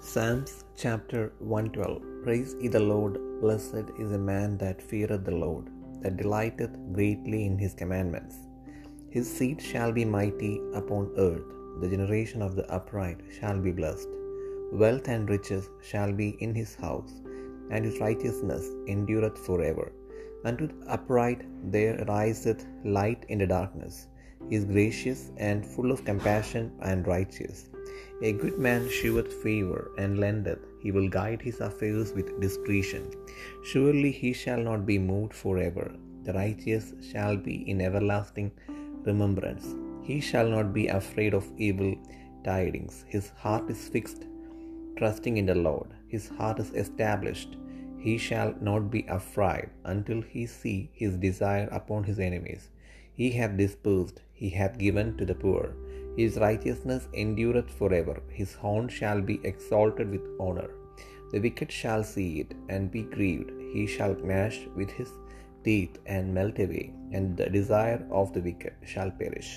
Psalms chapter 112 Praise ye the Lord, blessed is the man that feareth the Lord, that delighteth greatly in his commandments. His seed shall be mighty upon earth, the generation of the upright shall be blessed. Wealth and riches shall be in his house, and his righteousness endureth forever. Unto the upright there riseth light in the darkness. He is gracious and full of compassion and righteous. A good man sheweth favour and lendeth, he will guide his affairs with discretion. Surely he shall not be moved forever. The righteous shall be in everlasting remembrance. He shall not be afraid of evil tidings. His heart is fixed, trusting in the Lord. His heart is established. He shall not be afraid until he see his desire upon his enemies. He hath dispersed, he hath given to the poor. His righteousness endureth forever. His horn shall be exalted with honor. The wicked shall see it and be grieved. He shall gnash with his teeth and melt away, and the desire of the wicked shall perish.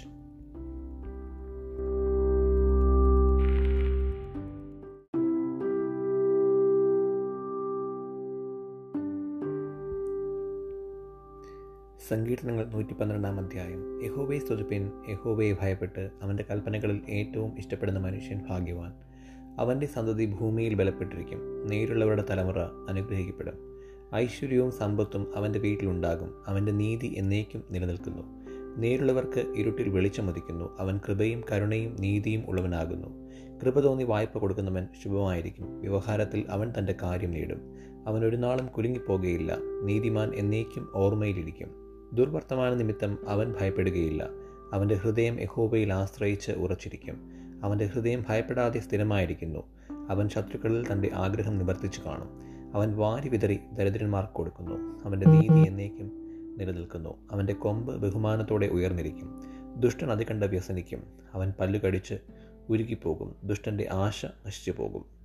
സങ്കീർത്തനങ്ങൾ നൂറ്റി പന്ത്രണ്ടാം അധ്യായം. യഹോവയെ സ്തുതിപ്പിൻ യഹോവയെ ഭയപ്പെട്ട് അവന്റെ കൽപ്പനകളിൽ ഏറ്റവും ഇഷ്ടപ്പെടുന്ന മനുഷ്യൻ ഭാഗ്യവാൻ. അവന്റെ സന്തതി ഭൂമിയിൽ ബലപ്പെട്ടിരിക്കും. നേരുള്ളവരുടെ തലമുറ അനുഗ്രഹിക്കപ്പെടും. ഐശ്വര്യവും സമ്പത്തും അവന്റെ വീട്ടിലുണ്ടാകും അവന്റെ നീതി എന്നേക്കും നിലനിൽക്കുന്നു. നേരുള്ളവർക്ക് ഇരുട്ടിൽ വെളിച്ചം വെളിച്ചമതിക്കുന്നു അവൻ കൃപയും കരുണയും നീതിയും ഉള്ളവനാകുന്നു. കൃപ തോന്നി വായ്പ കൊടുക്കുന്നവൻ ശുഭമായിരിക്കും. വ്യവഹാരത്തിൽ അവൻ തന്റെ കാര്യം നേടും. അവൻ ഒരു നാളും കുലുങ്ങിപ്പോകുകയില്ല നീതിമാൻ എന്നേക്കും ഓർമ്മയിലിരിക്കും. ദുർവർത്തമാന നിമിത്തം അവൻ ഭയപ്പെടുകയില്ല. അവന്റെ ഹൃദയം യഹോബയിൽ ആശ്രയിച്ച് ഉറച്ചിരിക്കും. അവന്റെ ഹൃദയം ഭയപ്പെടാതെ സ്ഥിരമായിരിക്കുന്നു. അവൻ ശത്രുക്കളിൽ തന്റെ ആഗ്രഹം നിവർത്തിച്ചു കാണും. അവൻ വാരി വിതറി ദരിദ്രന്മാർക്ക് കൊടുക്കുന്നു. അവന്റെ നീതി എന്നേക്കും നിലനിൽക്കുന്നു. അവന്റെ കൊമ്പ് ബഹുമാനത്തോടെ ഉയർന്നിരിക്കും. ദുഷ്ടൻ അത് കണ്ട് വ്യസനിക്കും. അവൻ പല്ലുകടിച്ച് ഉരുകിപ്പോകും. ദുഷ്ടന്റെ ആശ നശിച്ചു പോകും